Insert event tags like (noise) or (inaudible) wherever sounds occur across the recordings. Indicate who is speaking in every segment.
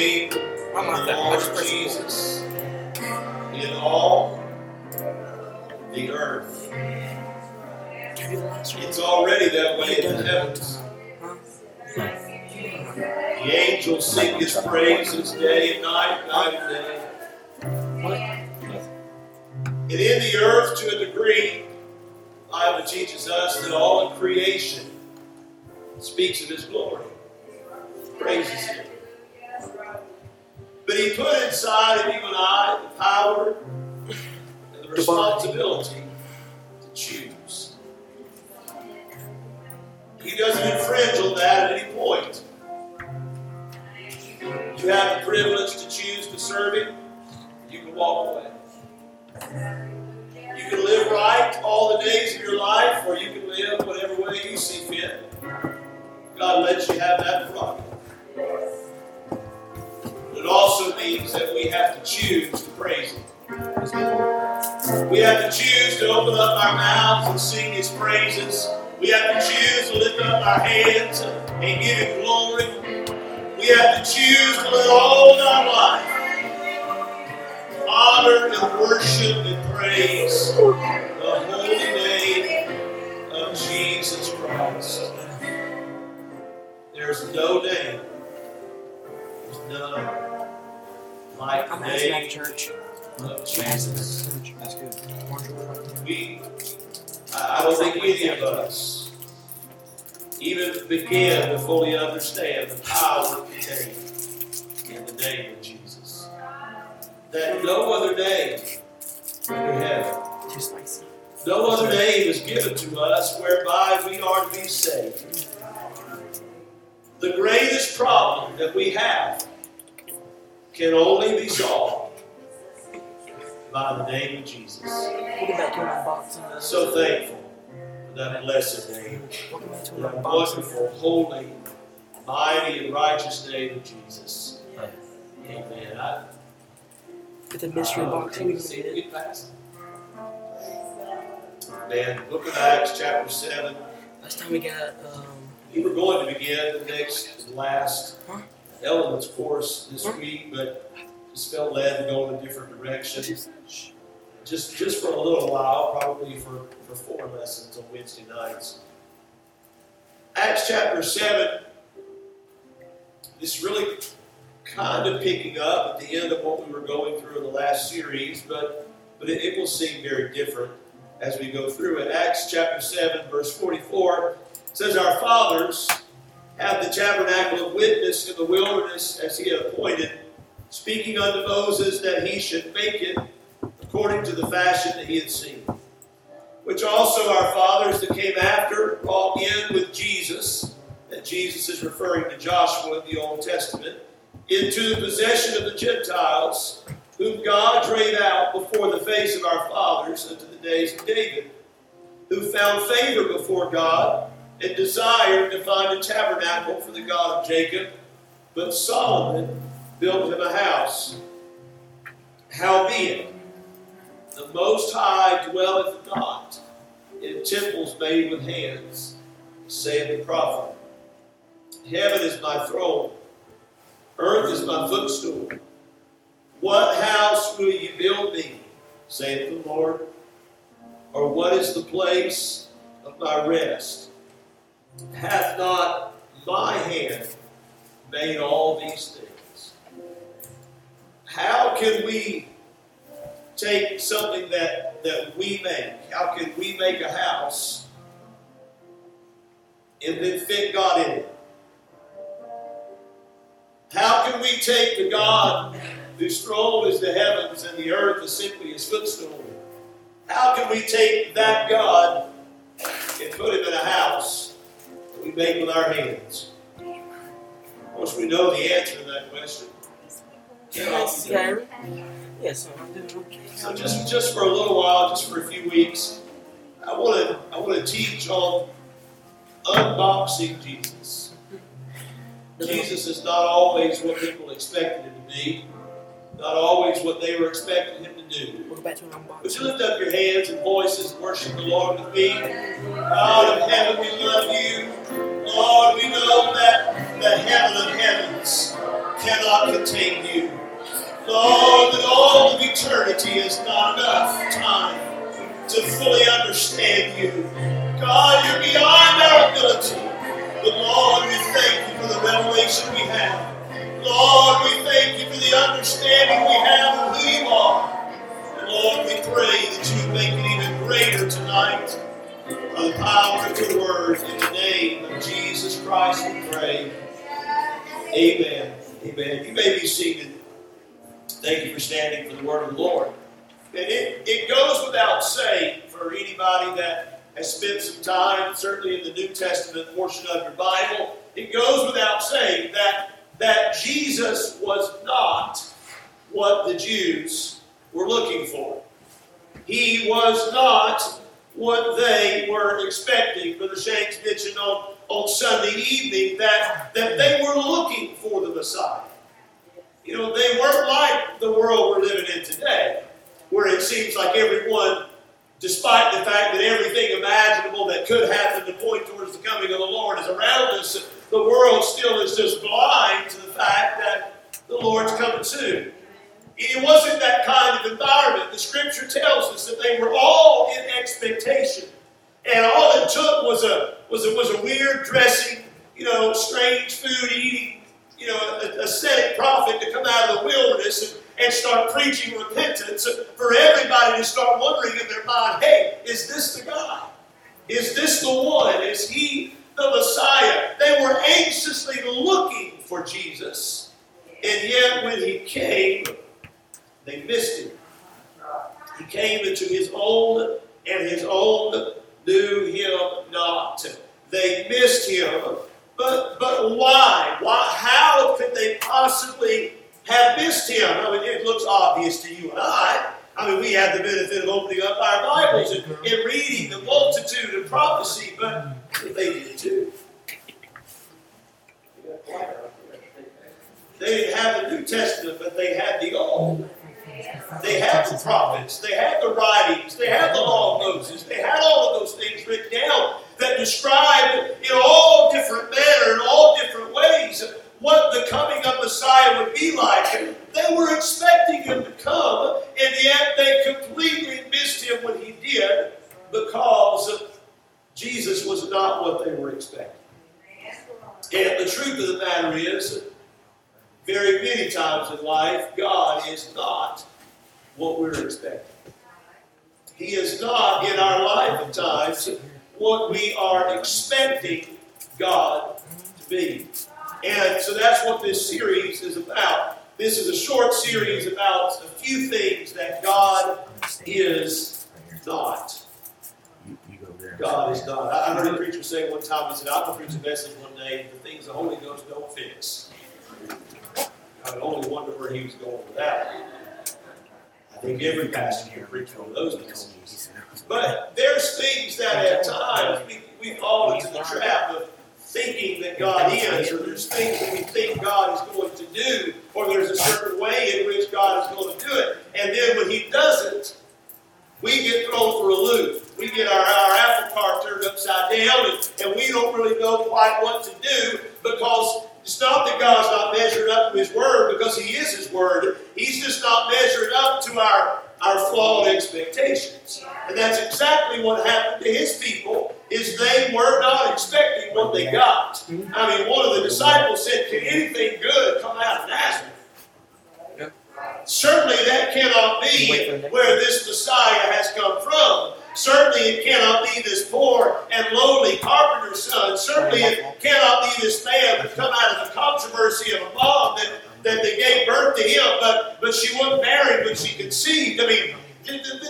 Speaker 1: I'm not
Speaker 2: the
Speaker 1: that. I
Speaker 2: Lord
Speaker 1: just press record.
Speaker 2: Jesus in all the earth.
Speaker 1: Can I do the last one?
Speaker 2: It's already that way in the heavens. The angels sing his praises day and night, night and day. And in the earth, to a degree, the Bible teaches us that all of creation speaks of his glory, praises him. But he put inside of you and I the power and the responsibility to choose. He doesn't infringe on that at any point. You have the privilege to choose to serve him, you can walk away. You can live right all the days of your life, or you can live whatever way you see fit. God lets you have that prerogative. It also means that we have to choose to praise Him. We have to choose to open up our mouths and sing His praises. We have to choose to lift up our hands and give Him glory. We have to choose to let all of our life honor and worship and praise the holy name of Jesus Christ. There's no name, there's none like the
Speaker 1: I'm asking at
Speaker 2: name
Speaker 1: church.
Speaker 2: of
Speaker 1: I'm asking at
Speaker 2: Jesus.
Speaker 1: That's good. Orange one right there.
Speaker 2: We, I I don't think any of us even begin to fully understand the power contained in the name of Jesus. That no other name under heaven
Speaker 1: Too spicy.
Speaker 2: No other name is given to us whereby we are to be saved. The greatest problem that we have can only be solved by the name of Jesus.
Speaker 1: We'll get back to an unboxing.
Speaker 2: So thankful for that blessed name,
Speaker 1: We'll get back to an
Speaker 2: that wonderful, holy, mighty, and righteous name of Jesus. Amen. I,
Speaker 1: the mystery box. We can
Speaker 2: see it
Speaker 1: it.
Speaker 2: get past. Man, book of Acts, chapter 7.
Speaker 1: Last time we got, um,
Speaker 2: We were going to begin the next last
Speaker 1: Huh?
Speaker 2: Elements course this week, but just felt led to go in a different direction.
Speaker 1: just,
Speaker 2: Just for a little while, probably for, for four lessons on Wednesday nights. Acts chapter 7 is really kind of picking up at the end of what we were going through in the last series, but, but it, it will seem very different as we go through it. Acts chapter 7, verse 44 says, Our fathers had the tabernacle of witness in the wilderness as he had appointed, speaking unto Moses that he should make it according to the fashion that he had seen. Which also our fathers that came after brought in with Jesus, and Jesus is referring to Joshua in the Old Testament, into the possession of the Gentiles, whom God drave out before the face of our fathers unto the days of David, who found favor before God and desired to find a tabernacle for the God of Jacob. But Solomon built him a house. Howbeit, the Most High dwelleth not in temples made with hands, saith the prophet. Heaven is my throne, earth is my footstool. What house will you build me, saith the Lord? Or what is the place of my rest? Hath not my hand made all these things? How can we take something that, that we make? How can we make a house and then fit God in it? How can we take the God whose throne is the heavens and the earth is simply his footstool? How can we take that God and put him in a house we make with our hands? Once we know the answer to that question.
Speaker 1: Yes, yeah. Yes.
Speaker 2: So just just for a little while, just for a few weeks, I want to I want to teach on unboxing Jesus. Jesus is not always what people expected him to be, not always what they were expecting him to do.
Speaker 1: We'll go back to an
Speaker 2: Would you lift up your hands and voices and worship the Lord with me? God of heaven, we love you. Lord, we know that the heaven of heavens cannot contain you. Lord, that all of eternity is not enough time to fully understand you. God, you're beyond our ability. But Lord, we thank you for the revelation we have. Lord, we thank you for the understanding we have of who you are. And Lord, we pray that you make it even greater tonight by the power of your word. In the name of Jesus Christ, we pray. Amen. Amen. You may be seated. Thank you for standing for the word of the Lord. And it, it goes without saying for anybody that has spent some time, certainly in the New Testament portion of your Bible, it goes without saying that, that Jesus was not what the Jews were looking for. He was not what they were expecting. Brother Shanks mentioned on, on Sunday evening that, that they were looking for the Messiah. You know, they weren't like the world we're living in today, where it seems like everyone, despite the fact that everything imaginable that could happen to point towards the coming of the Lord is around us, the world still is just blind to the fact that the Lord's coming soon. It wasn't that kind of environment. The scripture tells us that they were all in expectation. And all it took was a was a, was a weird dressing, you know, strange food eating, you know, ascetic prophet to come out of the wilderness and, and start preaching repentance for everybody to start wondering in their mind, hey, is this the guy? Is this the one? Is he the Messiah? They were anxiously looking for Jesus. And yet when he came, they missed him. He came into his own, and his own knew him not. They missed him. But but why? Why? How could they possibly have missed him? I mean, it looks obvious to you and I. I mean, we have the benefit of opening up our Bibles and, and reading the multitude of prophecy, but they did too. They didn't have the New Testament, but they had the Old. They had the prophets, they had the writings, they had the law of Moses, they had all of those things written down that described in all different manner, in all different ways, what the coming of Messiah would be like. They were expecting him to come, and yet they completely missed him when he did because Jesus was not what they were expecting. And the truth of the matter is, very many times in life, God is not what we're expecting. He is not in our life at times what we are expecting God to be. And so that's what this series is about. This is a short series about a few things that God is not. God is not. I heard a preacher say one time, he said, I'm going to preach a message one day, the things the Holy Ghost don't fix. I would only wonder where he was going with that. I think every pastor can preach one of those messages. But there's things that at times we, we fall into the trap of thinking that God is, or there's things that we think God is going to do, or there's a certain way in which God is going to do it. And then when He doesn't, we get thrown for a loop. We get our, our apple cart turned upside down, and, and we don't really know quite what to do because it's not that God's not measured up to His Word because He is His Word. He's just not measured up to our, our flawed expectations. And that's exactly what happened to His people, is they were not expecting what they got. I mean, one of the disciples said, Can anything good come out of Nazareth? Certainly that cannot be where this Messiah has come from. Certainly it cannot be this poor and lowly carpenter's son. Certainly it cannot be this man that come out of the controversy of a mom that, that they gave birth to him, but, but she wasn't married but she conceived. I mean,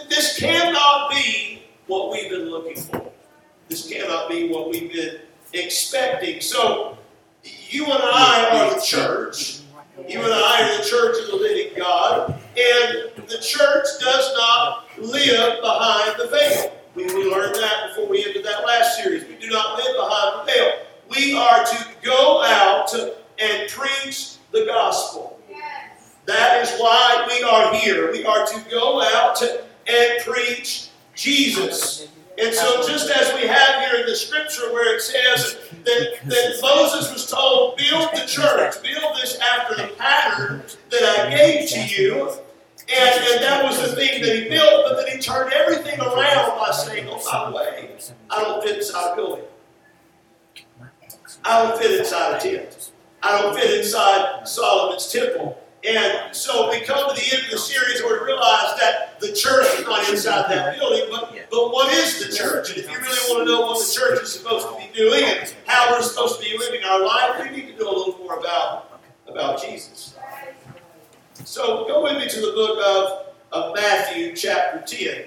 Speaker 2: this cannot be what we've been looking for. This cannot be what we've been expecting. So you and I are the church. You and I are the church of the living God, and the church does not live behind the veil. We, we learned that before we ended that last series. We do not live behind the veil. We are to go out and preach the gospel. That is why we are here. We are to go out and preach Jesus. And so, just as we have here in the scripture where it says that, that Moses was told, build the church, build this after the pattern that I gave to you. And, and that was the thing that he built, but then he turned everything around by saying, oh, by the way, I don't fit inside a building. I don't fit inside a tent. I don't fit inside Solomon's temple. And so we come to the end of the series where we realize that the church is not inside that building, but, but what is the church? And if you really want to know what the church is supposed to be doing and how we're supposed to be living our life, we need to know a little more about, about Jesus. So go with me to the book of, of Matthew, chapter 10.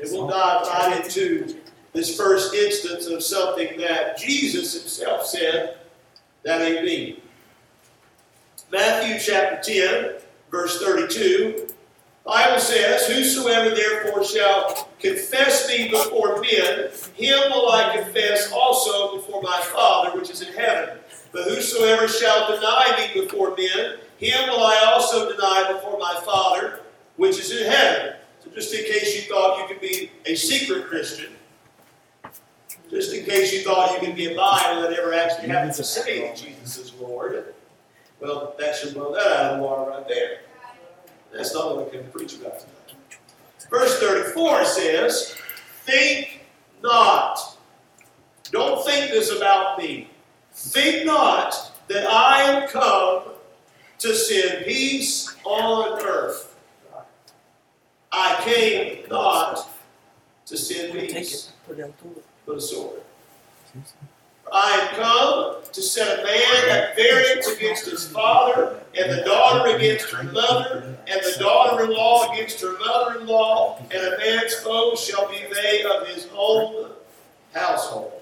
Speaker 2: And we'll dive right into this first instance of something that Jesus himself said that ain't me. Matthew chapter 10, verse 32. Bible says, Whosoever therefore shall confess me before men, him will I confess also before my Father which is in heaven. But whosoever shall deny me before men, him will I also deny before my Father which is in heaven. So just in case you thought you could be a secret Christian, just in case you thought you could be a Bible that never actually happened to say that Jesus is Lord, well, that should blow that out of the water right there. That's not what we can preach about tonight. Verse 34 says, Think not. Don't think this about me. Think not that I am come to send peace on earth. I came not to send peace, but a sword. I am come to set a man at variance against his father, and the daughter against her mother, and the daughter in law against her mother in law, and a man's foes shall be they of his own household.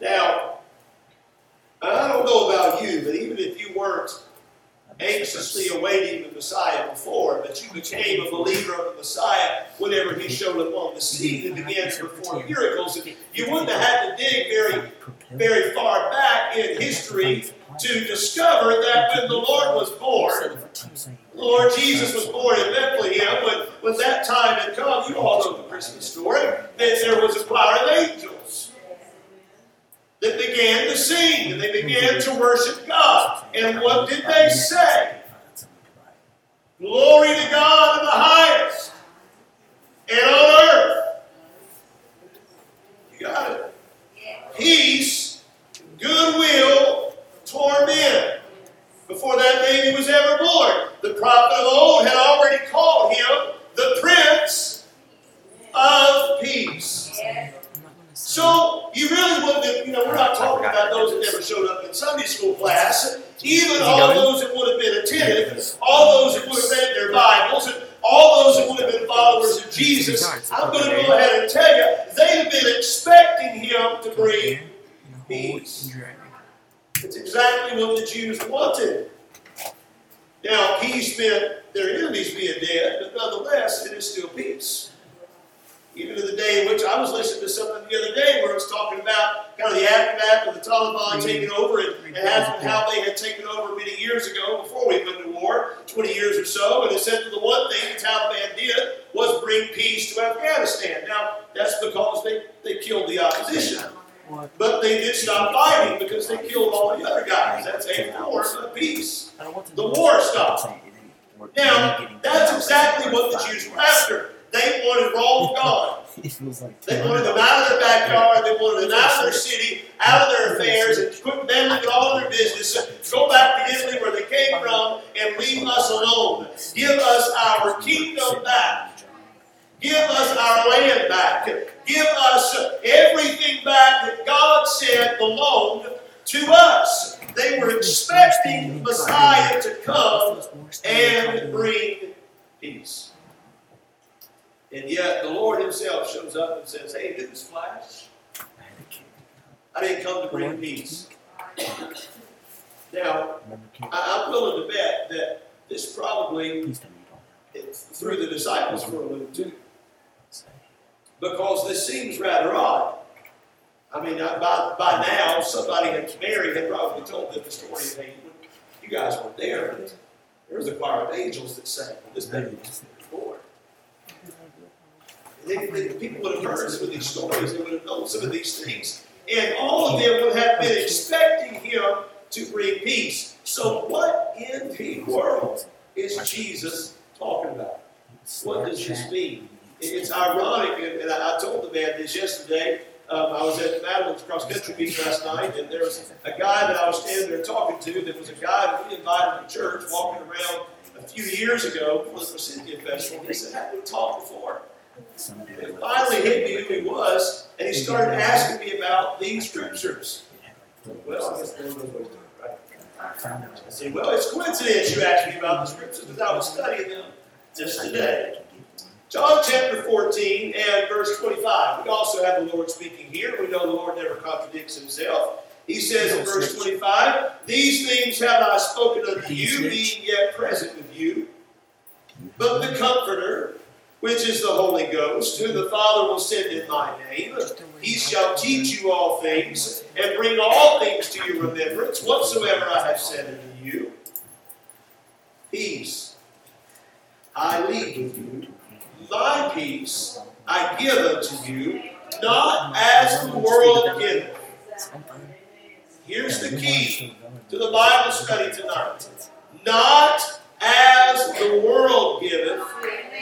Speaker 2: Now, I don't know about you, but even if you weren't anxiously awaiting the Messiah before, but you became a believer of the Messiah whenever he showed up on the scene and began to perform miracles. You wouldn't have had to dig very, very far back in history to discover that when the Lord was born, the Lord Jesus was born in Bethlehem, when, when that time had come, you all know the Christmas story, that there was a choir of angels that began to sing and they began to worship God. And what did they say? Glory to God in the highest and on earth. You got it. Peace, goodwill toward men. Before that baby was ever born, the prophet of old had already called him the Prince of Peace. So you really wouldn't have, you know, we're not talking about those that never showed up in Sunday school class. Even all those that would have been attentive, all those that would have read their Bibles, and all those that would have been followers of Jesus, I'm going to go ahead and tell you, they'd have been expecting him to bring peace. It's exactly what the Jews wanted. Now, peace meant their enemies being dead, but nonetheless, it is still peace. Even to the day in which I was listening to something the other day where it was talking about kind of the aftermath of the Taliban mm-hmm. taking over and, and mm-hmm. how, how they had taken over many years ago before we went to war, 20 years or so. And it said that the one thing the Taliban did was bring peace to Afghanistan. Now, that's because they, they killed the opposition. But they did stop fighting because they killed all the other guys. That's a form of peace. The war stopped. Now, that's exactly what the Jews were after. They wanted Rome (laughs) gone. They wanted them out of their backyard. They wanted them out of their city, out of their affairs, and quit meddling with all their business. Go back to Italy where they came from and leave us alone. Give us our kingdom back. Give us our land back. Give us everything back that God said belonged to us. They were expecting Messiah to come and bring peace. And yet the Lord Himself shows up and says, Hey, newsflash. I didn't come to bring peace. Now, I, am willing to bet that this probably threw the disciples for a loop too. Because this seems rather odd. I mean, by, by now, somebody had Mary had probably told them the story of. You guys weren't there, there was a choir of angels that sang. This baby. They, they, people would have heard some of these stories, they would have known some of these things. And all of them would have been expecting him to bring peace. So, what in the world is Jesus talking about? What does this mean? It's ironic, and I told the man this yesterday. Um, I was at Madeline's cross country meet last night, and there was a guy that I was standing there talking to that was a guy that we invited to church walking around a few years ago for the Forsythia Festival. He said, Have we talked before? It finally hit me who he was, and he started asking me about these scriptures. Well, I guess the Lord knows doing, right? I said, Well, it's coincidence you asked me about the scriptures because I was studying them just today. John chapter 14 and verse 25. We also have the Lord speaking here. We know the Lord never contradicts himself. He says in verse 25, These things have I spoken unto you, being yet present with you. But the Comforter, which is the Holy Ghost, who the Father will send in my name, he shall teach you all things, and bring all things to your remembrance, whatsoever I have said unto you. Peace I leave with you my peace I give unto you, not as the world giveth. Here's the key to the Bible study tonight. Not as the world giveth,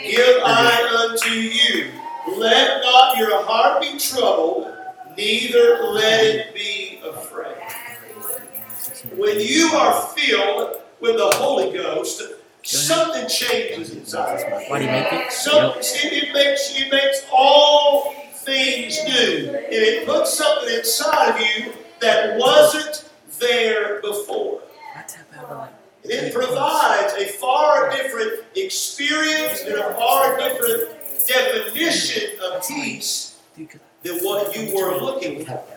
Speaker 2: give I unto you. Let not your heart be troubled, neither let it be afraid. When you are filled with the Holy Ghost, something changes inside.
Speaker 1: Why do you make it?
Speaker 2: Makes it makes all things new, and it puts something inside of you that wasn't there before. It provides a far different experience and a far different definition of peace than what you were looking for.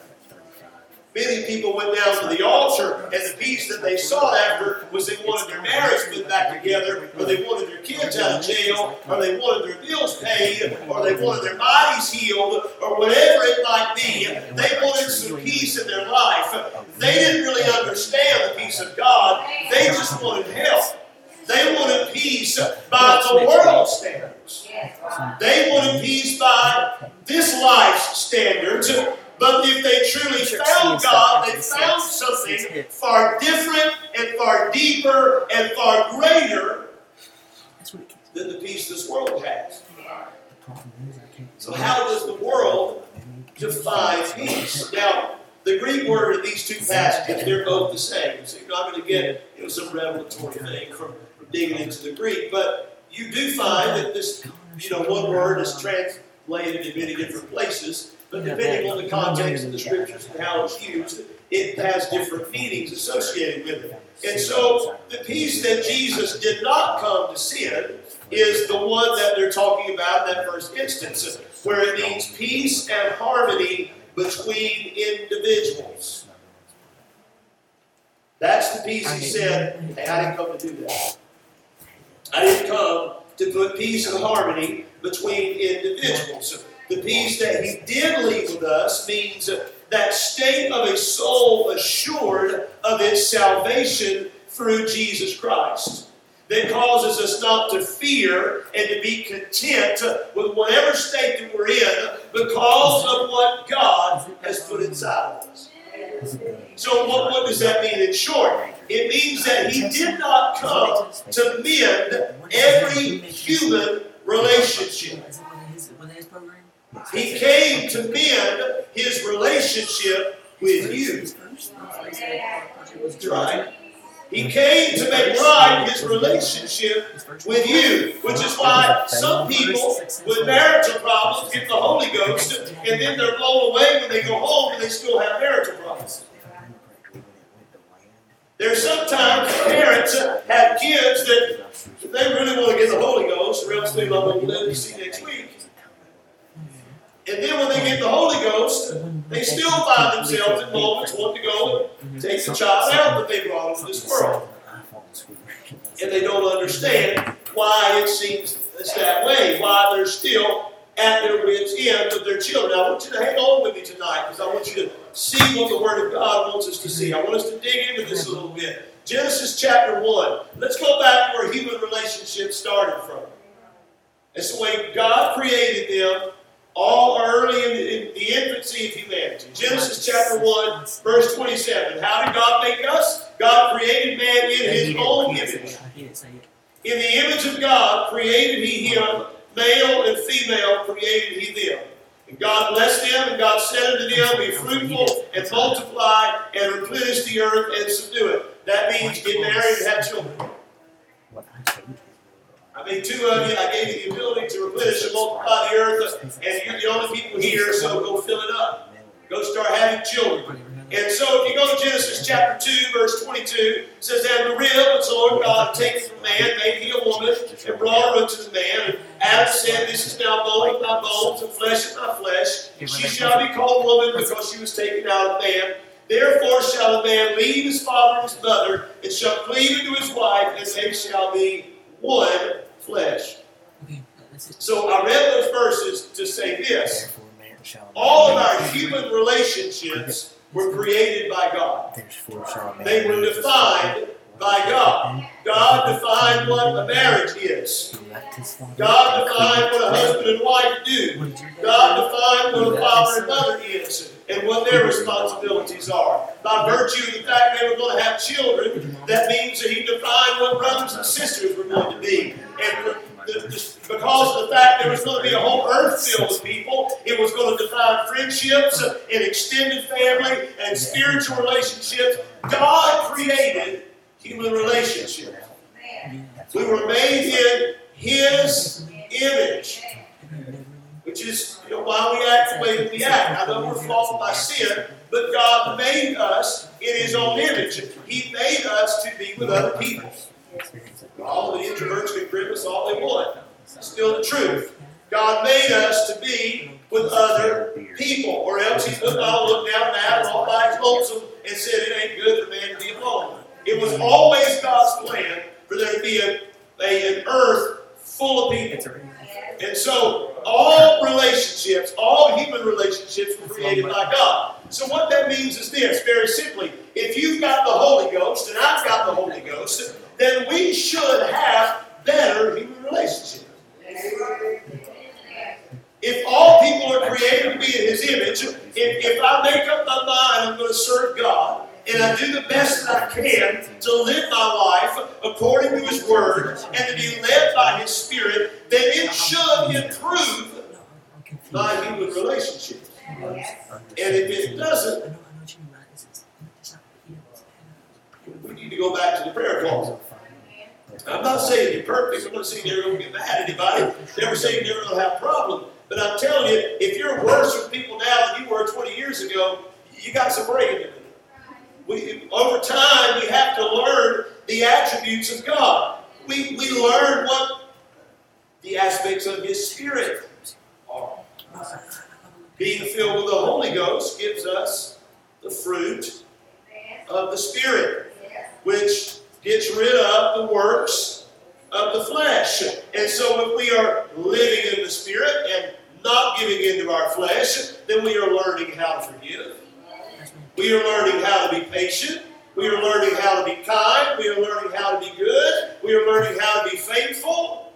Speaker 2: Many people went down to the altar, and the peace that they sought after was they wanted their marriage put back together, or they wanted their kids out of jail, or they wanted their bills paid, or they wanted their bodies healed, or whatever it might be. They wanted some peace in their life. They didn't really understand the peace of God, they just wanted help. They wanted peace by the world's standards. They wanted peace by this life's standards. But if they truly found God, they found something far different and far deeper and far greater than the peace this world has. So, how does the world define peace? Now, the Greek word in these two passages, they're both the same. So you're not going to get you know, some revelatory thing from, from digging into the Greek. But you do find that this, you know, one word is translated in many different places. But depending on the context of the scriptures and how it's used, it has different meanings associated with it. And so the peace that Jesus did not come to send is the one that they're talking about in that first instance, where it means peace and harmony between individuals. That's the peace he said, hey, I didn't come to do that. I didn't come to put peace and harmony between individuals. The peace that he did leave with us means that state of a soul assured of its salvation through Jesus Christ. That causes us not to fear and to be content with whatever state that we're in because of what God has put inside of us. So, what, what does that mean in short? It means that He did not come to mend every human relationship. He came to mend his relationship with you. Right. He came to make right his relationship with you, which is why some people with marital problems get the Holy Ghost and then they're blown away when they go home and they still have marital problems. There's sometimes parents have kids that they really want to get the Holy Ghost, or else not going to live to see next week. And then when they get the Holy Ghost, they still find themselves in moments wanting to go take the child out that they brought into this world. And they don't understand why it seems it's that way, why they're still at their wits' end with their children. I want you to hang on with me tonight because I want you to see what the Word of God wants us to see. I want us to dig into this a little bit. Genesis chapter 1. Let's go back where human relationships started from. It's the way God created them all are early in the, in the infancy of humanity. Genesis chapter 1, verse 27. How did God make us? God created man in his own image. In the image of God created he him, male and female created he them. And God blessed them, and God said unto them, Be fruitful and multiply and replenish the earth and subdue it. That means get married and have children. I made two of you, I gave you the ability to replenish and multiply the earth, and you're the only people here, so go fill it up. Go start having children. And so if you go to Genesis chapter 2, verse 22, it says, And the rib which the Lord God had taken from man made he a woman, and brought her unto the man. And Adam said, This is now bone of my bones, and flesh of my flesh. She shall be called woman, because she was taken out of man. Therefore shall a man leave his father and his mother, and shall cleave unto his wife, and they shall be one flesh. So I read those verses to say this. All of our human relationships were created by God. They were defined by God. God defined what a marriage is. God defined what a husband and wife do. God defined what a father and mother is and what their responsibilities are. By virtue of the fact they were going to have children, that means that He defined what brothers and sisters were going to be. And because of the fact there was going to be a whole earth filled with people, it was going to define friendships and extended family and spiritual relationships. God created human relationships. We were made in His image, which is why we act the way that we act. I know we're flawed by sin, but God made us in His own image. He made us to be with other people. All the introverts can grimace all they want. Still the truth. God made us to be with other people, or else He would not look down and out all by his lonesome and said it ain't good for man to be alone. It was always God's plan for there to be a, a, an earth full of people. And so all relationships, all human relationships were created by God. So what that means is this, very simply, if you've got the Holy Ghost and I've got the Holy Ghost, then we should have better human relationships. If all people are created to be in His image, if, if I make up my mind I'm going to serve God, and I do the best that I can to live my life according to His Word and to be led by His Spirit, then it should improve my human relationships. And if it doesn't, we need to go back to the prayer closet. I'm not saying you're perfect. I'm not saying you're going to get mad at anybody. Never saying you're going to have a problem. But I'm telling you, if you're worse with people now than you were 20 years ago, you got some to do. We, over time, we have to learn the attributes of God. We, we learn what the aspects of His Spirit are. Being filled with the Holy Ghost gives us the fruit of the Spirit, which gets rid of the works of the flesh. And so if we are living in the Spirit and not giving into our flesh, then we are learning how to forgive. We are learning how to be patient. We are learning how to be kind. We are learning how to be good. We are learning how to be faithful.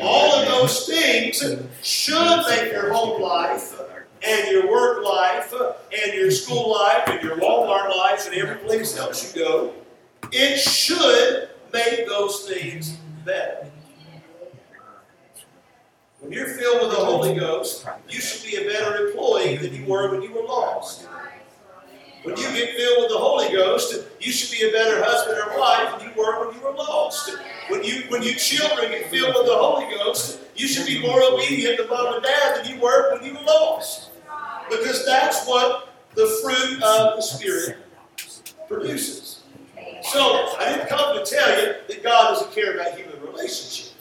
Speaker 2: All of those things should make your home life and your work life and your school life and your Walmart life and every place else you go it should make those things better. When you're filled with the Holy Ghost, you should be a better employee than you were when you were lost. When you get filled with the Holy Ghost, you should be a better husband or wife than you were when you were lost. When you when you children get filled with the Holy Ghost, you should be more obedient to mom and dad than you were when you were lost. Because that's what the fruit of the Spirit produces. So I didn't come to tell you that God doesn't care about human relationships.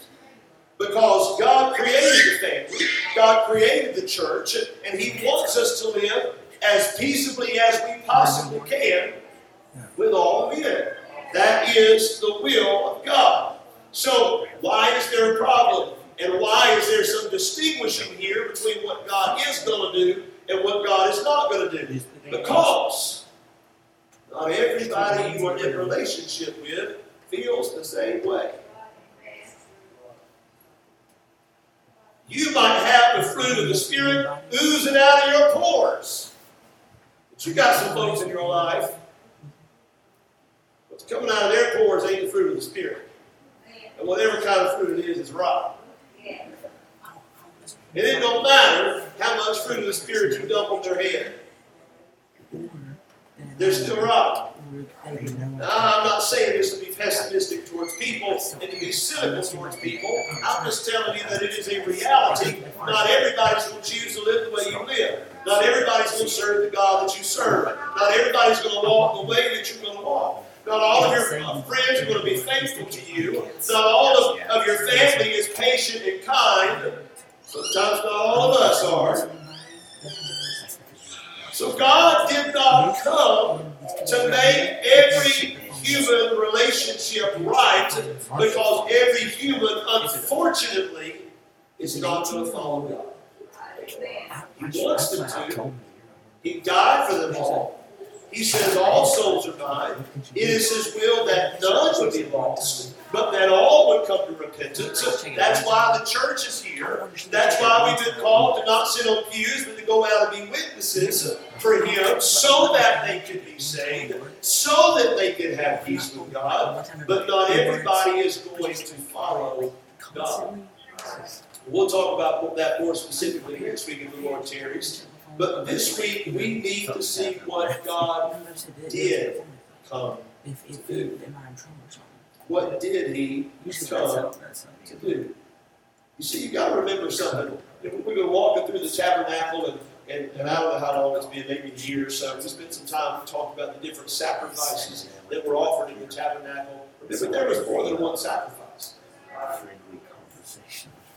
Speaker 2: Because God created the family, God created the church, and He wants us to live as peaceably as we possibly can with all men. That is the will of God. So, why is there a problem? And why is there some distinguishing here between what God is going to do and what God is not going to do? Because not everybody you are in relationship with feels the same way. You might have the fruit of the Spirit oozing out of your pores. But you got some folks in your life. What's coming out of their pores ain't the fruit of the Spirit. And whatever kind of fruit it is, is rotten. And it don't matter how much fruit of the Spirit you dump on their head. They're still rotten. I'm not saying this to be pessimistic towards people and to be cynical towards people. I'm just telling you that it is a reality. Not everybody's going to choose to live the way you live. Not everybody's going to serve the God that you serve. Not everybody's going to walk the way that you're going to walk. Not all of your uh, friends are going to be faithful to you. Not all of, of your family is patient and kind. Sometimes not all of us are. So God did not come to make every human relationship right because every human, unfortunately, is not going to follow God. He wants them to. He died for them all. He says all souls are mine. It is His will that none would be lost, but that all would come to repentance. That's why the church is here. That's why we've been called to not sit on pews, but to go out and be witnesses for Him, so that they could be saved, so that they could have peace with God. But not everybody is going to follow God. We'll talk about that more specifically next week if the Lord tarries. But this week we need to see what God did come to do. What did He come to do? You see, you got to remember something. We've been walking through the tabernacle, and, and, and I don't know how long it's been, maybe a year or so. We spent some time talking about the different sacrifices that were offered in the tabernacle. Remember, there was more than one sacrifice.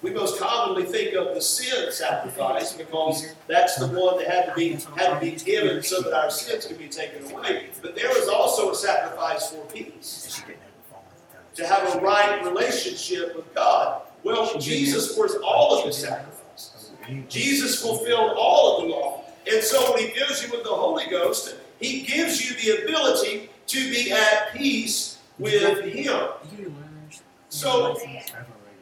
Speaker 2: We most commonly think of the sin sacrifice because that's the one that had to be had to be given so that our sins could be taken away. But there was also a sacrifice for peace, to have a right relationship with God. Well, Jesus was all of the sacrifices. Jesus fulfilled all of the law. And so when he fills you with the Holy Ghost, he gives you the ability to be at peace with him. So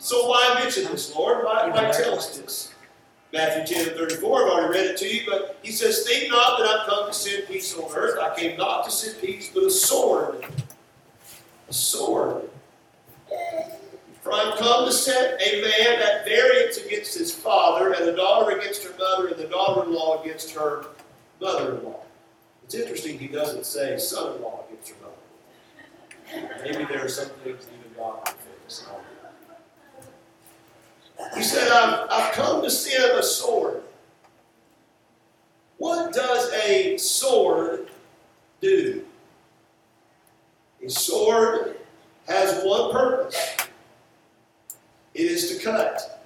Speaker 2: so why mention this, Lord? Why, why tell us this? Matthew 10 and 34, I've already read it to you, but he says, Think not that I've come to send peace on earth. I came not to send peace, but a sword. A sword. For I'm come to set a man at variance against his father, and a daughter against her mother, and the daughter in law against her mother in law. It's interesting he doesn't say son in law against her mother. Maybe there are some things even God can fix. He said, I've, I've come to send a sword. What does a sword do? A sword has one purpose it is to cut.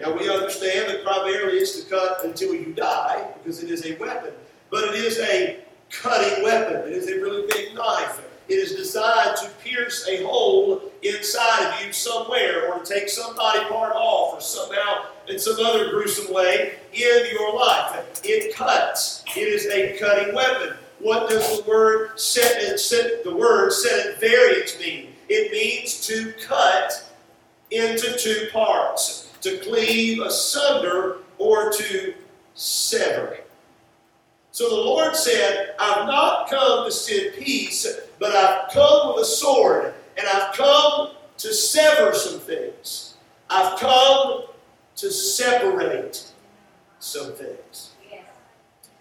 Speaker 2: Now, we understand that primarily it's to cut until you die because it is a weapon, but it is a cutting weapon. It is a really big knife. It is designed to pierce a hole inside of you somewhere or to take somebody part off or somehow in some other gruesome way in your life. It cuts. It is a cutting weapon. What does the word set set the word set at variance mean? It means to cut into two parts, to cleave asunder or to sever. So the Lord said, I've not come to send peace, but I've come with a sword, and I've come to sever some things. I've come to separate some things.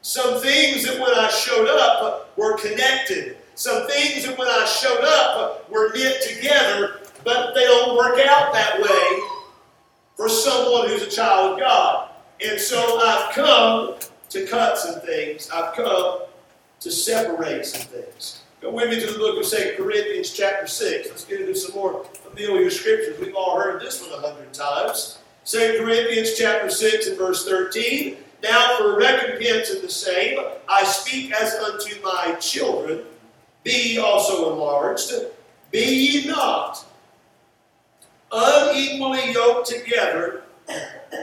Speaker 2: Some things that when I showed up were connected. Some things that when I showed up were knit together, but they don't work out that way for someone who's a child of God. And so I've come to cut some things. I've come to separate some things. Go with me to the book of 2 Corinthians chapter 6. Let's get into some more familiar scriptures. We've all heard this one a hundred times. 2 Corinthians chapter 6 and verse 13. Now for recompense of the same, I speak as unto my children, be ye also enlarged. Be ye not unequally yoked together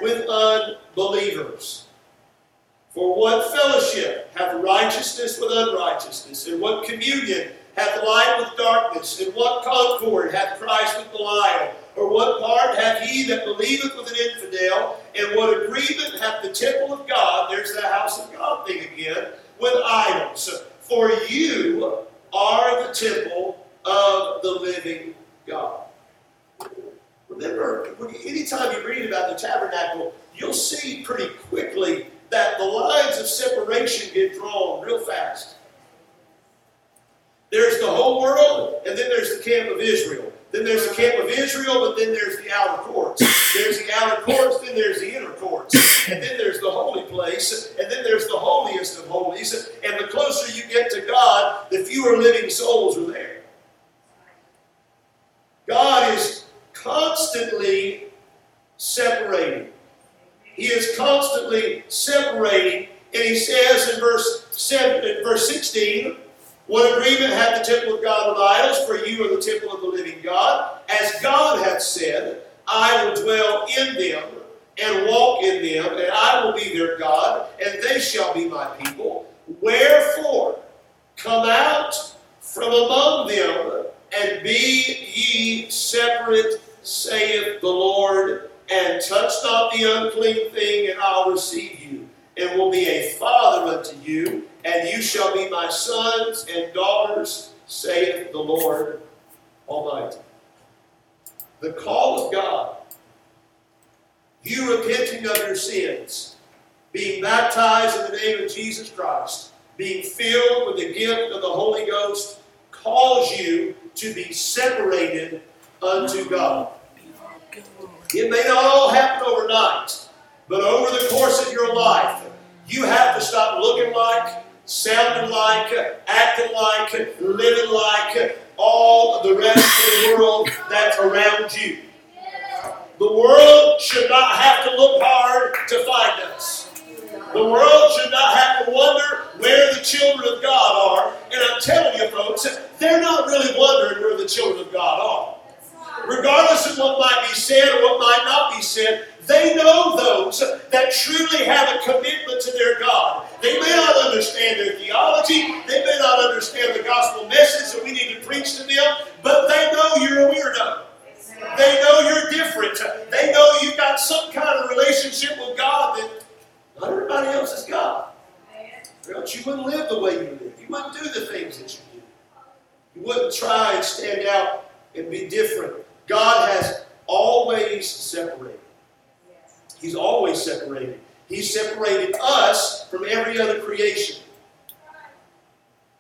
Speaker 2: with unbelievers. For what fellowship hath righteousness with unrighteousness? And what communion hath light with darkness? And what concord hath Christ with Belial? Or what part hath he that believeth with an infidel? And what agreement hath the temple of God, there's the house of God thing again, with idols? For you are the temple of the living God. Remember, anytime you read about the tabernacle, you'll see pretty quickly that the lines of separation get drawn real fast. There's the whole world, and then there's the camp of Israel. Then there's the camp of Israel, but then there's the outer courts. There's the outer courts, then there's the inner courts. And then there's the holy place, and then there's the holiest of holies. And the closer you get to God, the fewer living souls are there. God is constantly separating. He is constantly separating. And he says in verse, 7, in verse 16, what agreement hath the temple of God with idols? For you are the temple of the living God. As God hath said, I will dwell in them and walk in them, and I will be their God, and they shall be my people. Wherefore, come out from among them, and be ye separate, saith the Lord, and touch not the unclean thing, and I'll receive you, and will be a father unto you you shall be my sons and daughters, saith the Lord Almighty. The call of God, you repenting of your sins, being baptized in the name of Jesus Christ, being filled with the gift of the Holy Ghost, calls you to be separated unto God. It may not all happen overnight, but over the course of your life, you have to stop looking like sounding like, acting like, living like all the rest of the world that's around you. The world should not have to look hard to find us. The world should not have to wonder where the children of God are. And I'm telling you, folks, they're not really wondering where the children of God are. Regardless of what might be said or what might not be said, they know those that truly have a commitment to their God. They may not understand their theology, they may not understand the gospel message that we need to preach to them, but they know you're a weirdo. They know you're different. They know you've got some kind of relationship with God that not everybody else has got. Or else you wouldn't live the way you live. You wouldn't do the things that you do. You wouldn't try and stand out and be different. God has always separated. He's always separated. He separated us from every other creation.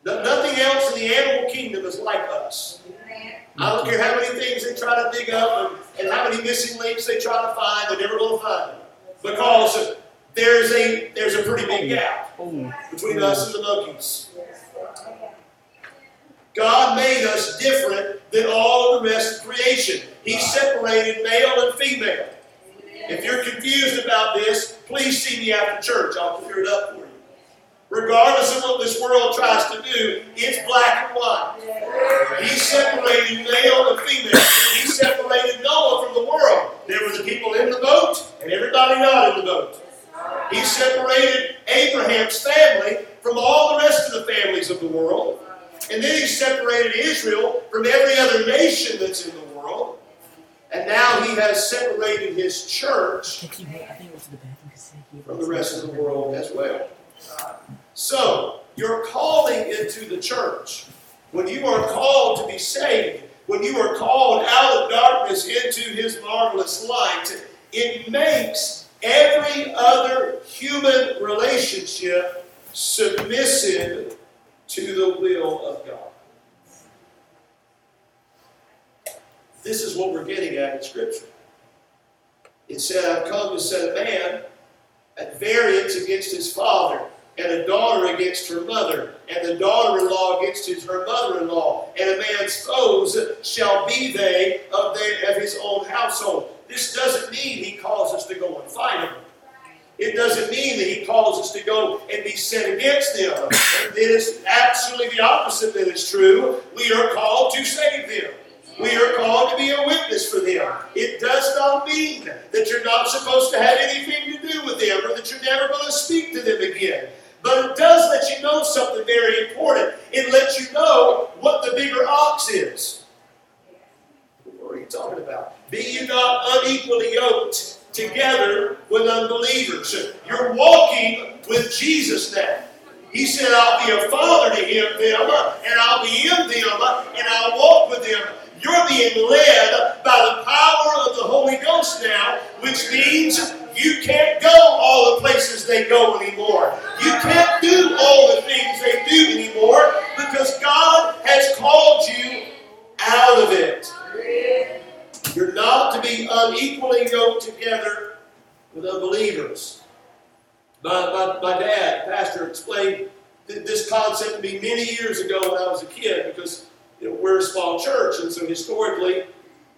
Speaker 2: No, nothing else in the animal kingdom is like us. I don't care how many things they try to dig up and, and how many missing links they try to find, they're never going to find them. Because there's a, there's a pretty big gap between us and the monkeys. God made us different than all the rest of creation. He separated male and female. If you're confused about this, please see me after church. I'll clear it up for you. Regardless of what this world tries to do, it's black and white. He separated male and female. He separated Noah from the world. There were the people in the boat and everybody not in the boat. He separated Abraham's family from all the rest of the families of the world. And then he separated Israel from every other nation that's in the world. And now he has separated his church from the rest of the world as well. So, your calling into the church, when you are called to be saved, when you are called out of darkness into his marvelous light, it makes every other human relationship submissive to the will of God. This is what we're getting at in Scripture. It said, I've come to set a man at variance against his father, and a daughter against her mother, and the daughter in law against his, her mother in law. And a man's foes shall be they of, their, of his own household. This doesn't mean he calls us to go and fight them. It doesn't mean that he calls us to go and be set against them. It is absolutely the opposite that is true. We are called to save them. We are called to be a witness for them. It does not mean that you're not supposed to have anything to do with them or that you're never going to speak to them again. But it does let you know something very important. It lets you know what the bigger ox is. What are you talking about? Be you not unequally yoked together with unbelievers. You're walking with Jesus now. He said, I'll be a father to him, them, and I'll be in them, and I'll walk with them. You're being led by the power of the Holy Ghost now, which means you can't go all the places they go anymore. You can't do all the things they do anymore because God has called you out of it. You're not to be unequally yoked together with unbelievers. My, my, my dad, pastor, explained this concept to me many years ago when I was a kid because you know, we're a small church, and so historically,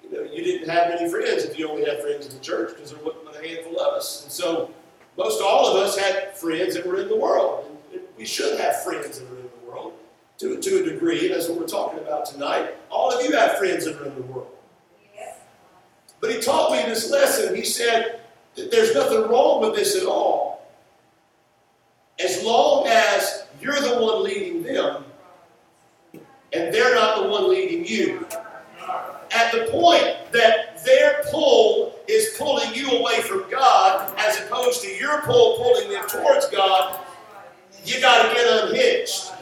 Speaker 2: you know, you didn't have many friends if you only had friends in the church because there wasn't a handful of us. And so most all of us had friends that were in the world. And we should have friends that are in the world to, to a degree. That's what we're talking about tonight. All of you have friends that are in the world. But he taught me this lesson. He said that there's nothing wrong with this at all. As long as you're the one leading them and they're not the one leading you. At the point that their pull is pulling you away from God as opposed to your pull pulling them towards God, you got to get unhitched.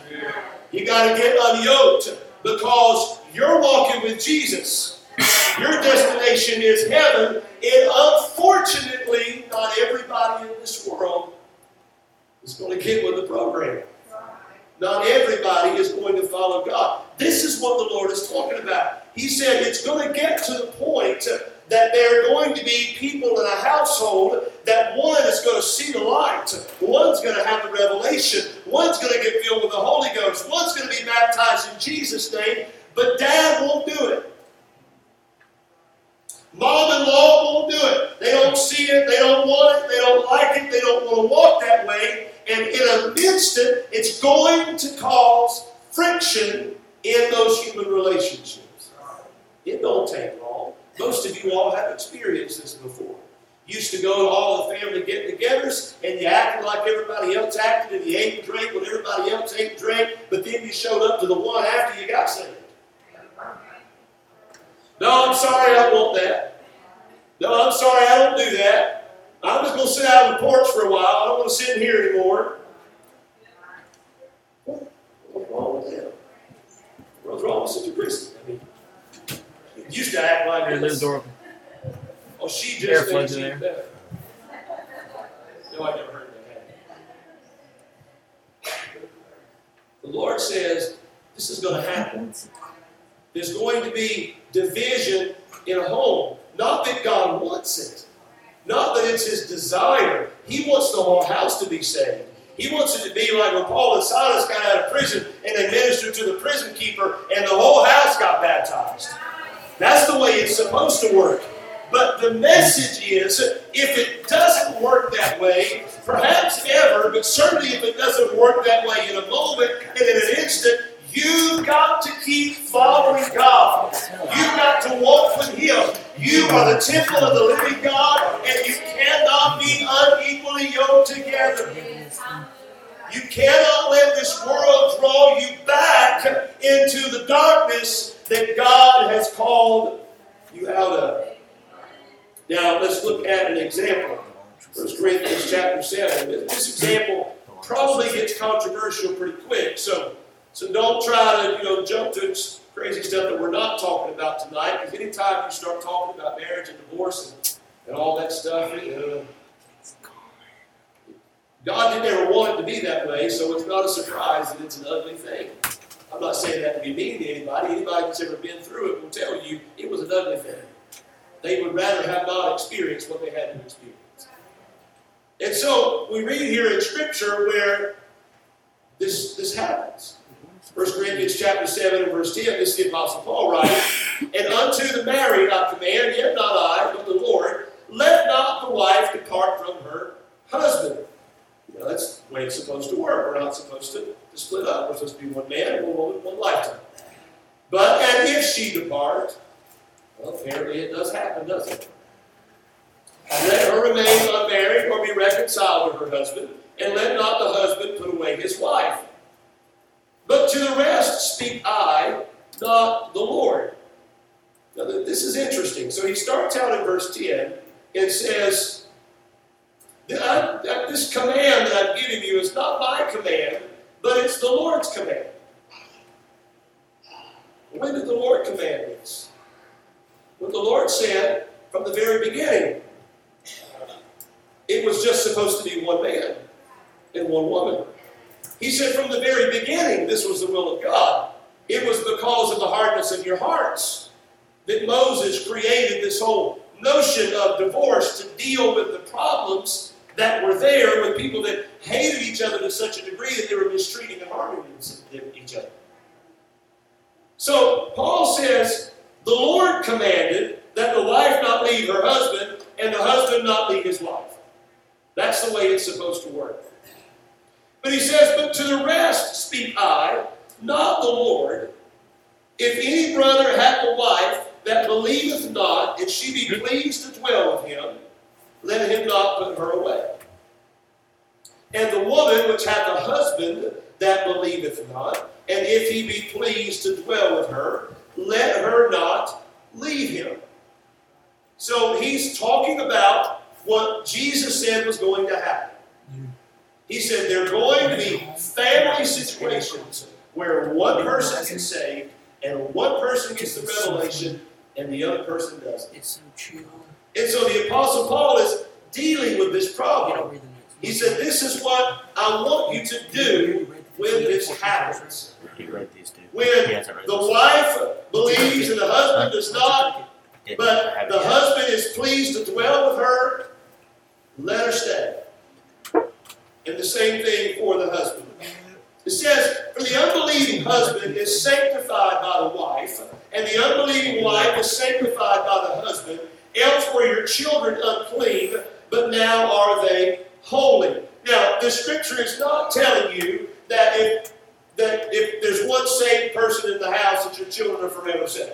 Speaker 2: You got to get unyoked because you're walking with Jesus. Your destination is heaven, and unfortunately, not everybody in this world is going to get with the program. Not everybody is going to follow God. This is what the Lord is talking about. He said it's going to get to the point that there are going to be people in a household that one is going to see the light, one's going to have the revelation, one's going to get filled with the Holy Ghost, one's going to be baptized in Jesus' name, but dad won't do it. Mom and law won't do it. They don't see it, they don't want it, they don't like it, they don't want to walk that way. And in an instant, it's going to cause friction in those human relationships. It don't take long. Most of you all have experienced this before. Used to go to all the family get-togethers, and you acted like everybody else acted, and you ate and drank what everybody else ate and drank, but then you showed up to the one after you got saved. No, I'm sorry, I don't want that. No, I'm sorry, I don't do that. I'm just going to sit out on the porch for a while. I don't want to sit in here anymore. What's wrong with him? What's wrong with Sister Christie? I mean, used to act like this.
Speaker 1: the door.
Speaker 2: Oh, she just thinks she's better. No, I never heard that. The Lord says this is going to happen. There's going to be division in a home. Not that God wants it, not that it's His desire. He wants the whole house to be saved. He wants it to be like when Paul and Silas got out of prison and they ministered to the prison keeper and the whole house got baptized. That's the way it's supposed to work. But the message is if it doesn't work that way, perhaps ever, but certainly if it doesn't work that way in a moment and in an instant, you've got to keep following God. You've got to walk with Him. You are the temple of the living God, and you cannot be unequally yoked together. You cannot let this world draw you back into the darkness that God has called you out of. Now, let's look at an example. 1 Corinthians chapter 7. This example probably gets controversial pretty quick, so, so don't try to you know jump to crazy stuff that we're not talking about tonight, because anytime you start talking about marriage and divorce and, and all that stuff, know, uh, God didn't ever want it to be that way, so it's not a surprise that it's an ugly thing. I'm not saying that to be mean to anybody. Anybody that's ever been through it will tell you it was an ugly thing. They would rather have not experienced what they had to experience. And so we read here in Scripture where this, this happens. 1 Corinthians chapter 7 and verse 10, this is the Apostle Paul writing, And unto the married I command, yet not I, but the Lord, let not the wife depart from her husband. You know, that's the way it's supposed to work. We're not supposed to, to split up. We're supposed to be one man, one woman, one lifetime. But and if she depart, well, apparently it does happen, doesn't it? Let her remain unmarried or be reconciled to her husband, and let not the husband put away his wife. But to the rest speak I, not the Lord. Now, this is interesting. So he starts out in verse 10 and says, uh, uh, this command that I'm giving you is not my command, but it's the Lord's command. When did the Lord command this? What the Lord said from the very beginning. It was just supposed to be one man and one woman. He said from the very beginning this was the will of God. It was because of the hardness of your hearts that Moses created this whole notion of divorce to deal with the problems that were there with people that hated each other to such a degree that they were mistreating and harming each other. So Paul says the Lord commanded that the wife not leave her husband and the husband not leave his wife. That's the way it's supposed to work. But he says, But to the rest speak I, not the Lord. If any brother hath a wife that believeth not, and she be pleased to dwell with him, let him not put her away. And the woman which hath a husband that believeth not, and if he be pleased to dwell with her, let her not leave him. So he's talking about what Jesus said was going to happen. He said there are going to be family situations where one person gets saved and one person gets the revelation and the other person doesn't.
Speaker 1: It's so true.
Speaker 2: And so the Apostle Paul is dealing with this problem. He said, This is what I want you to do when this happens. When the wife believes and the husband does not, but the husband is pleased to dwell with her, let her stay. And the same thing for the husband. It says, For the unbelieving husband is sanctified by the wife, and the unbelieving wife is sanctified by the husband. Else were your children unclean, but now are they holy. Now, the scripture is not telling you that if that if there's one saved person in the house, that your children are forever saved.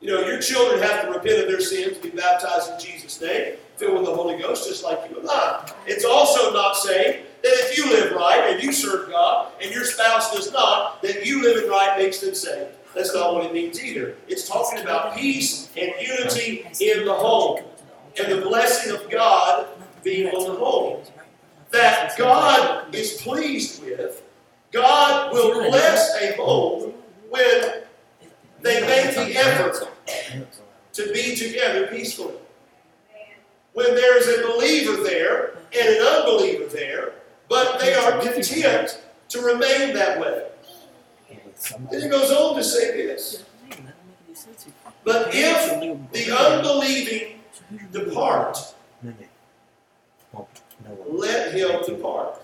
Speaker 2: You know, your children have to repent of their sins, be baptized in Jesus' name, filled with the Holy Ghost, just like you and I. It's also not saying that if you live right and you serve God and your spouse does not, that you living right makes them saved. That's not what it means either. It's talking about peace and unity in the home and the blessing of God being on the home. That God is pleased with. God will bless a home when they make the effort to be together peacefully. When there's a believer there and an unbeliever there, but they are content to remain that way. Then he goes on to say this. But if the unbelieving depart, let him depart.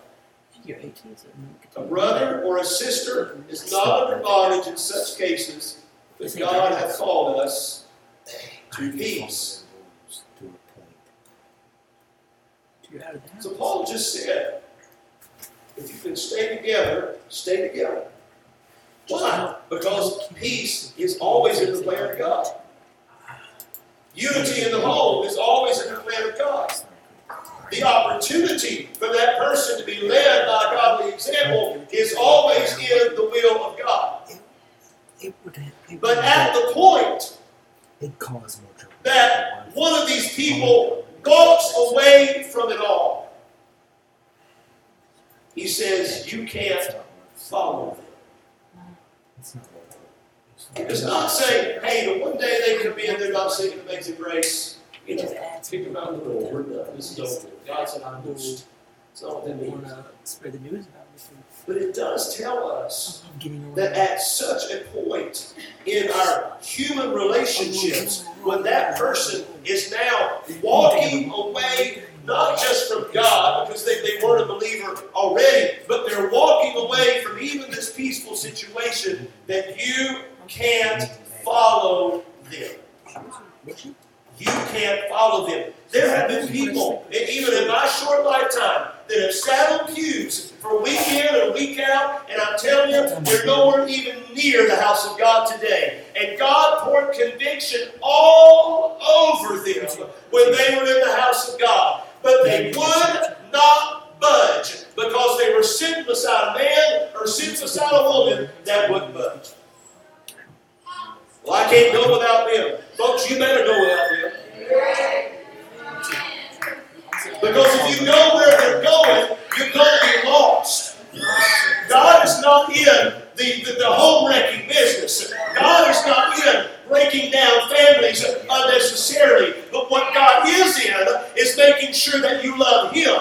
Speaker 2: A brother or a sister is not under bondage in such cases, but God hath called us to peace. So Paul just said, if you can stay together, stay together. Why? Because peace is always in the plan of God. Unity in the home is always in the plan of God. The opportunity for that person to be led by a godly example is always in the will of God. But at the point that one of these people walks away from it all, he says, You can't follow He does not say, hey, the one day they come in, they're not singing Amazing Grace. You know, kick them out the door. We're done. This is over. God said, I'm loosed. Not what that means.
Speaker 1: Spread the news about this.
Speaker 2: But it does tell us that at such a point in our human relationships, when that person is now walking away not just from God because they, they weren't a believer already, but they're walking away from even this peaceful situation that you can't follow them. You can't follow them. There have been people, and even in my short lifetime, that have sat on pews for week in and week out, and I'm telling you, they're nowhere even near the house of God today. And God poured conviction all over them when they were in the house of God. But they would not budge because they were sitting beside a man or sitting beside a woman that wouldn't budge. Well, I can't go without them. Folks, you better go without them. Because if you know where they're going, you're going to be lost. God is not in the, the, the home wrecking business. God is not in breaking down families unnecessarily. But what God is in is making sure that you love Him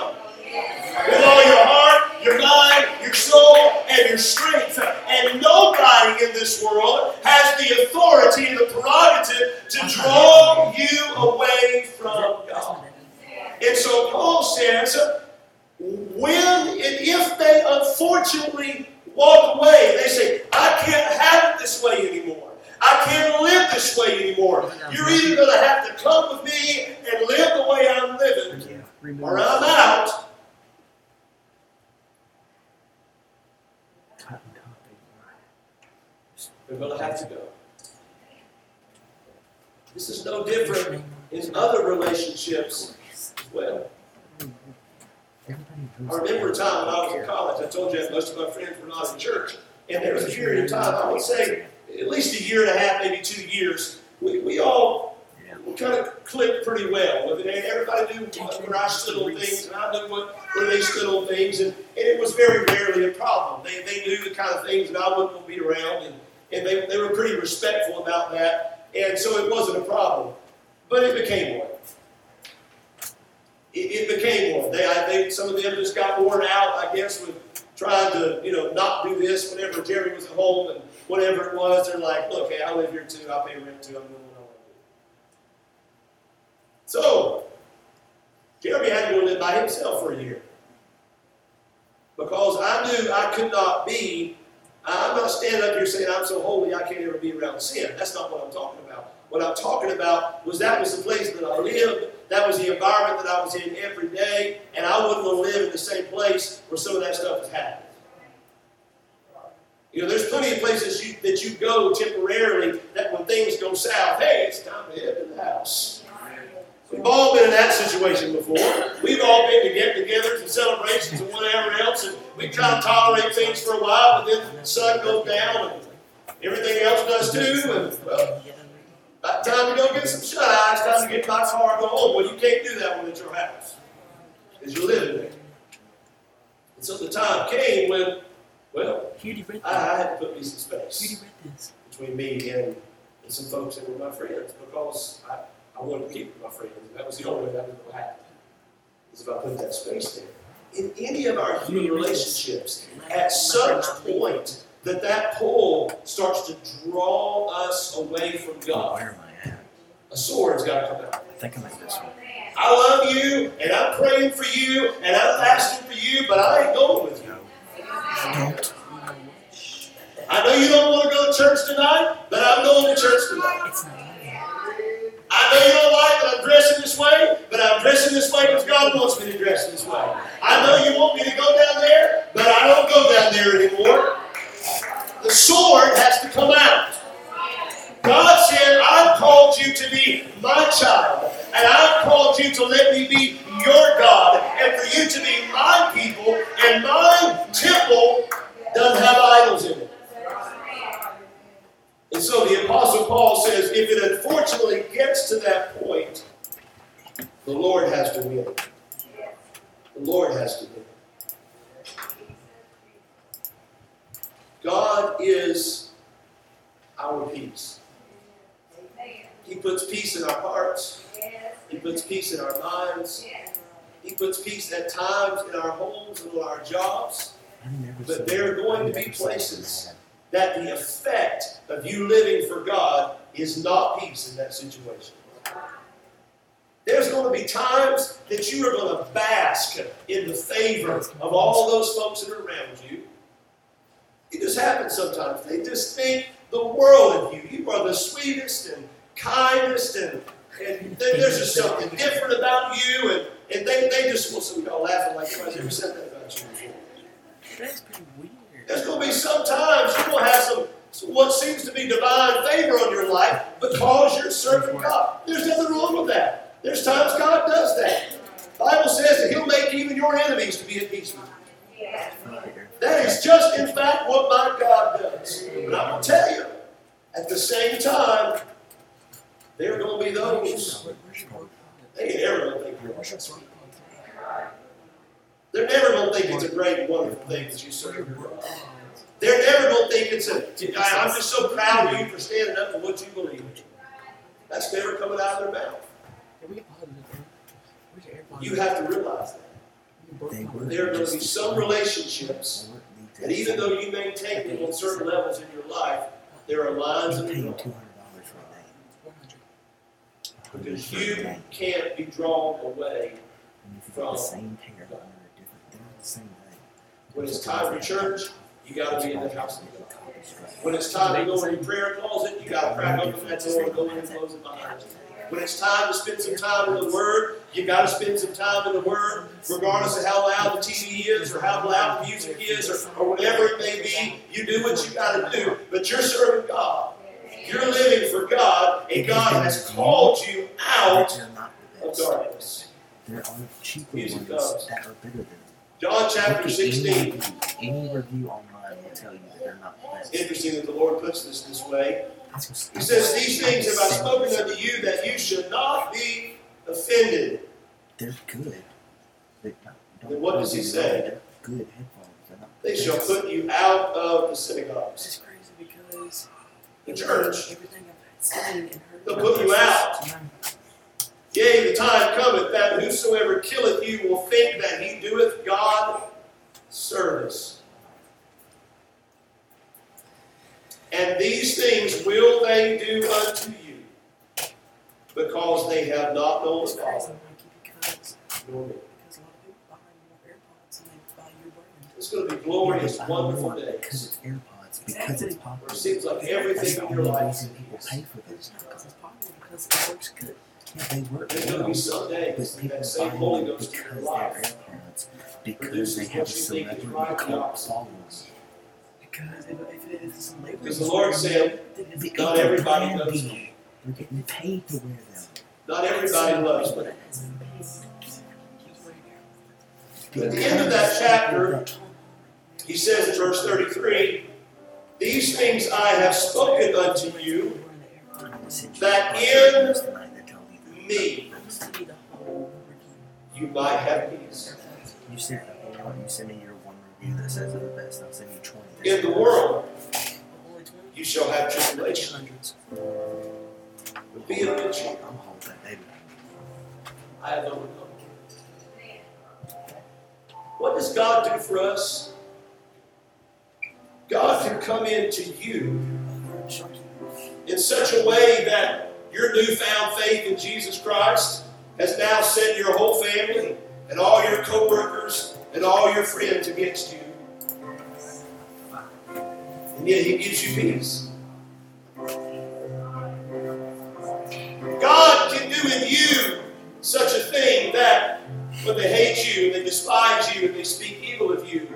Speaker 2: with all your heart, your mind, your soul, and your strength. And nobody in this world has the authority and the prerogative to draw you away from God. And so Paul says, when and if they unfortunately walk away, they say, I can't have it this way anymore. I can't live this way anymore. You're either going to have to come with me and live the way I'm living, or I'm out. They're going to have to go. This is no different in other relationships as well. I remember a time when I was in college, I told you that most of my friends were not in church. And there was a period of time, I would say at least a year and a half, maybe two years, we, we all we kind of clicked pretty well with it. And everybody knew where I stood on things, and I knew what, where they stood on things. And, and it was very rarely a problem. They, they knew the kind of things that I wouldn't be around, and, and they, they were pretty respectful about that. And so it wasn't a problem. But it became one it, it became one. They, I think some of them just got worn out, I guess, with trying to, you know, not do this whenever Jerry was at home and whatever it was. They're like, look, hey, I live here too. I pay rent too. I'm doing what I want to do. So, Jeremy had to go live by himself for a year. Because I knew I could not be, I'm not standing up here saying I'm so holy I sin. That's not what I'm talking about. What I'm talking about was that was the place that I lived that was the environment that I was in every day, and I wouldn't want to live in the same place where some of that stuff is happening. You know, there's plenty of places you, that you go temporarily that when things go south, hey, it's time to head to the house. We've all been in that situation before. We've all been to get-togethers and celebrations and whatever else, and we try to tolerate things for a while, but then the sun goes down and everything else does too, and well, by the time you go get some shut eye, it's time to get my car and go home. Oh, well, you can't do that when it's your house. Because you're living there. And so the time came when, well, I, I had to put me some space between me and, and some folks that were my friends because I, I wanted to keep my friends. And that was the only way that would happen. Is if I put that space there. In any of our human relationships, at such point, that that pull starts to draw us away from God.
Speaker 3: Where am I at?
Speaker 2: A sword's got to come out.
Speaker 3: I think I'm at this one.
Speaker 2: I love you, and I'm praying for you, and I'm fasting for you, but I ain't going with you.
Speaker 3: Don't.
Speaker 2: I know you don't want to go to church tonight, but I'm going to church tonight. It's I know you don't like that I'm dressing this way, but I'm dressing this way because God wants me to dress this way. I know you want me to go down there, but I don't go down there anymore. The sword has to come out. God said, I've called you to be my child, and I've called you to let me be your God, and for you to be my people, and my temple doesn't have idols in it. And so the Apostle Paul says, if it unfortunately gets to that point, the Lord has to win. The Lord has to win. God is our peace. He puts peace in our hearts. He puts peace in our minds. He puts peace at times in our homes and on our jobs. But there are going to be places that the effect of you living for God is not peace in that situation. There's going to be times that you are going to bask in the favor of all those folks that are around you. It just happens sometimes. They just think the world of you. You are the sweetest and kindest, and, and there's just something different about you, and, and they, they just want some y'all laughing like nobody's ever said that about you before.
Speaker 1: That's pretty weird.
Speaker 2: There's going to be sometimes you're going to have some what seems to be divine favor on your life because you're serving God. There's nothing wrong with that. There's times God does that. The Bible says that He'll make even your enemies to be at peace with you. That is just, in fact, what my God does. But I'm going to tell you, at the same time, there are going to be those. They ain't ever going to think you're They're never going to think it's a great wonderful thing that you serve your God. They're never going to think it's a, I'm just so proud of you for standing up for what you believe. That's never coming out of their mouth. You have to realize that. There are going to be some relationships, that even though you maintain them on certain levels in your life, there are lines in the
Speaker 3: paying two hundred dollars for a day.
Speaker 2: Because you can't be drawn away
Speaker 3: And if you
Speaker 2: from-
Speaker 3: the same pair, they're different, they're the same thing.
Speaker 2: when it's time for church. You got to be in the house of God. When it's time to go in your prayer closet, you got to crack open that door and go in and close it behind you. When it's time to spend some time in the Word, you've got to spend some time in the Word, regardless of how loud the TV is or how loud the music is or, or whatever it may be. You do what you got to do, but you're serving God. You're living for God, and God has called you out
Speaker 3: They're not the
Speaker 2: of darkness.
Speaker 3: There are cheaper
Speaker 2: Music
Speaker 3: ones that are better than.
Speaker 2: John chapter 16.
Speaker 3: any review online will tell you that they're not the best.
Speaker 2: Interesting that the Lord puts this this way.
Speaker 3: That's what's-
Speaker 2: He says, These things have I spoken unto you that you should not be offended.
Speaker 3: They're good. They're not,
Speaker 2: Then what does he say?
Speaker 3: good headphones. They're not the
Speaker 2: They shall put you out of the synagogues.
Speaker 1: This is crazy because
Speaker 2: The church.
Speaker 1: everything I've seen and heard.
Speaker 2: They'll put you out. Yea, the time cometh that whosoever killeth you will think that he doeth God service. And these things will they do unto you, because they have not known the Father.
Speaker 1: Because
Speaker 2: nor me.
Speaker 1: because a lot of people buy more AirPods and they buy your brand.
Speaker 2: It's going to be glorious, wonderful
Speaker 3: why,
Speaker 2: day.
Speaker 3: Because it's AirPods. Because it's
Speaker 2: Where
Speaker 3: popular.
Speaker 2: it seems like everything
Speaker 3: the
Speaker 2: in your life
Speaker 3: reason people pay for this.
Speaker 1: because it's popular, because it works good.
Speaker 3: Yeah, they work
Speaker 2: There's going to be some days
Speaker 3: but people
Speaker 2: that same
Speaker 3: buy
Speaker 2: Holy
Speaker 3: them
Speaker 2: Ghost in
Speaker 3: because
Speaker 2: your
Speaker 3: they're
Speaker 2: life
Speaker 3: AirPods. Because they have a
Speaker 2: you think
Speaker 3: celebrity cult
Speaker 2: opposite.
Speaker 3: following.
Speaker 1: Because
Speaker 2: the Lord said, not everybody
Speaker 3: loves
Speaker 2: me.
Speaker 3: They're getting paid to wear them.
Speaker 2: Not everybody loves me. At the end of that chapter, he says in verse 33, These things I have spoken unto you, that in me you might have peace.
Speaker 3: You oh, send me your one review that says the best. I'll send you 20.
Speaker 2: In the world you shall have tribulation. Be of good cheer.
Speaker 3: I'm hold that baby.
Speaker 2: I have overcome. What does God do for us? God can come into you in such a way that your newfound faith in Jesus Christ has now set your whole family and all your co-workers and all your friends against you. Yet he gives you peace. God can do in you such a thing that when they hate you and they despise you and they speak evil of you,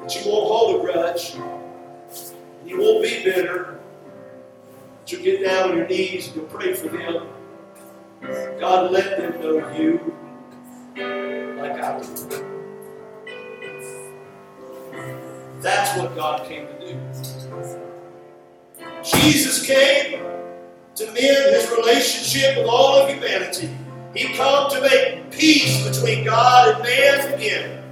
Speaker 2: that you won't hold a grudge, you won't be bitter, but you'll get down on your knees and you'll pray for them. God, let them know you like I do. That's what God came to do. Jesus came to mend his relationship with all of humanity. He came to make peace between God and man again.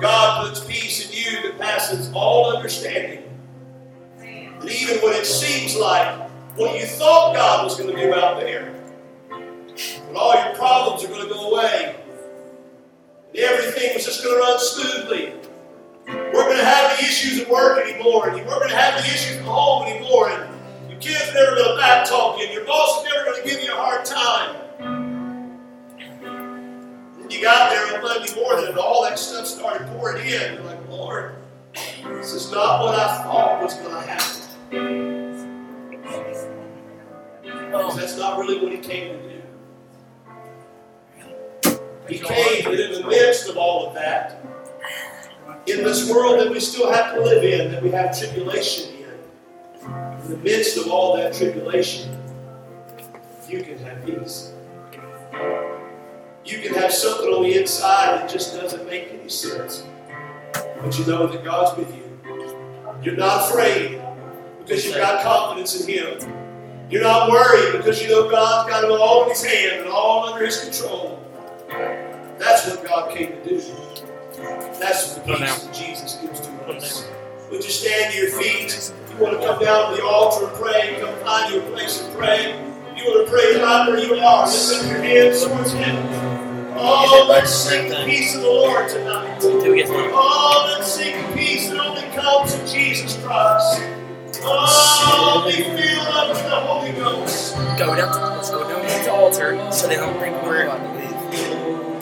Speaker 2: God puts peace in you that passes all understanding. And even when it seems like what you thought God was going to do out there, when all your problems are going to go away, everything was just going to run smoothly, we're going to have the issues at work anymore, and we're going to have the issues at home anymore, and your kids are never going to back talk you, and your boss is never going to give you a hard time. And you got there on Monday morning, and all that stuff started pouring in. You're like, Lord, this is not what I thought was going to happen. Because that's not really what He came to do. He came in the midst of all of that, in this world that we still have to live in, that we have tribulation in, in the midst of all that tribulation, you can have peace. You can have something on the inside that just doesn't make any sense. But you know that God's with you. You're not afraid because you've got confidence in Him. You're not worried because you know God's got it all in His hand and all under His control. That's what God came to do. That's what the peace that Jesus gives to us. Would you stand to your feet? You want to come down to the altar and pray? Come find your place to pray. You want to pray right where you are. Lift up your hands towards Him. Oh, let's sing the peace of the Lord tonight.
Speaker 1: Until we get
Speaker 2: Oh, let's sing peace that only comes from Jesus Christ. Oh, be filled up with the Holy Ghost.
Speaker 1: go down. Let's go down to the altar so they don't think we're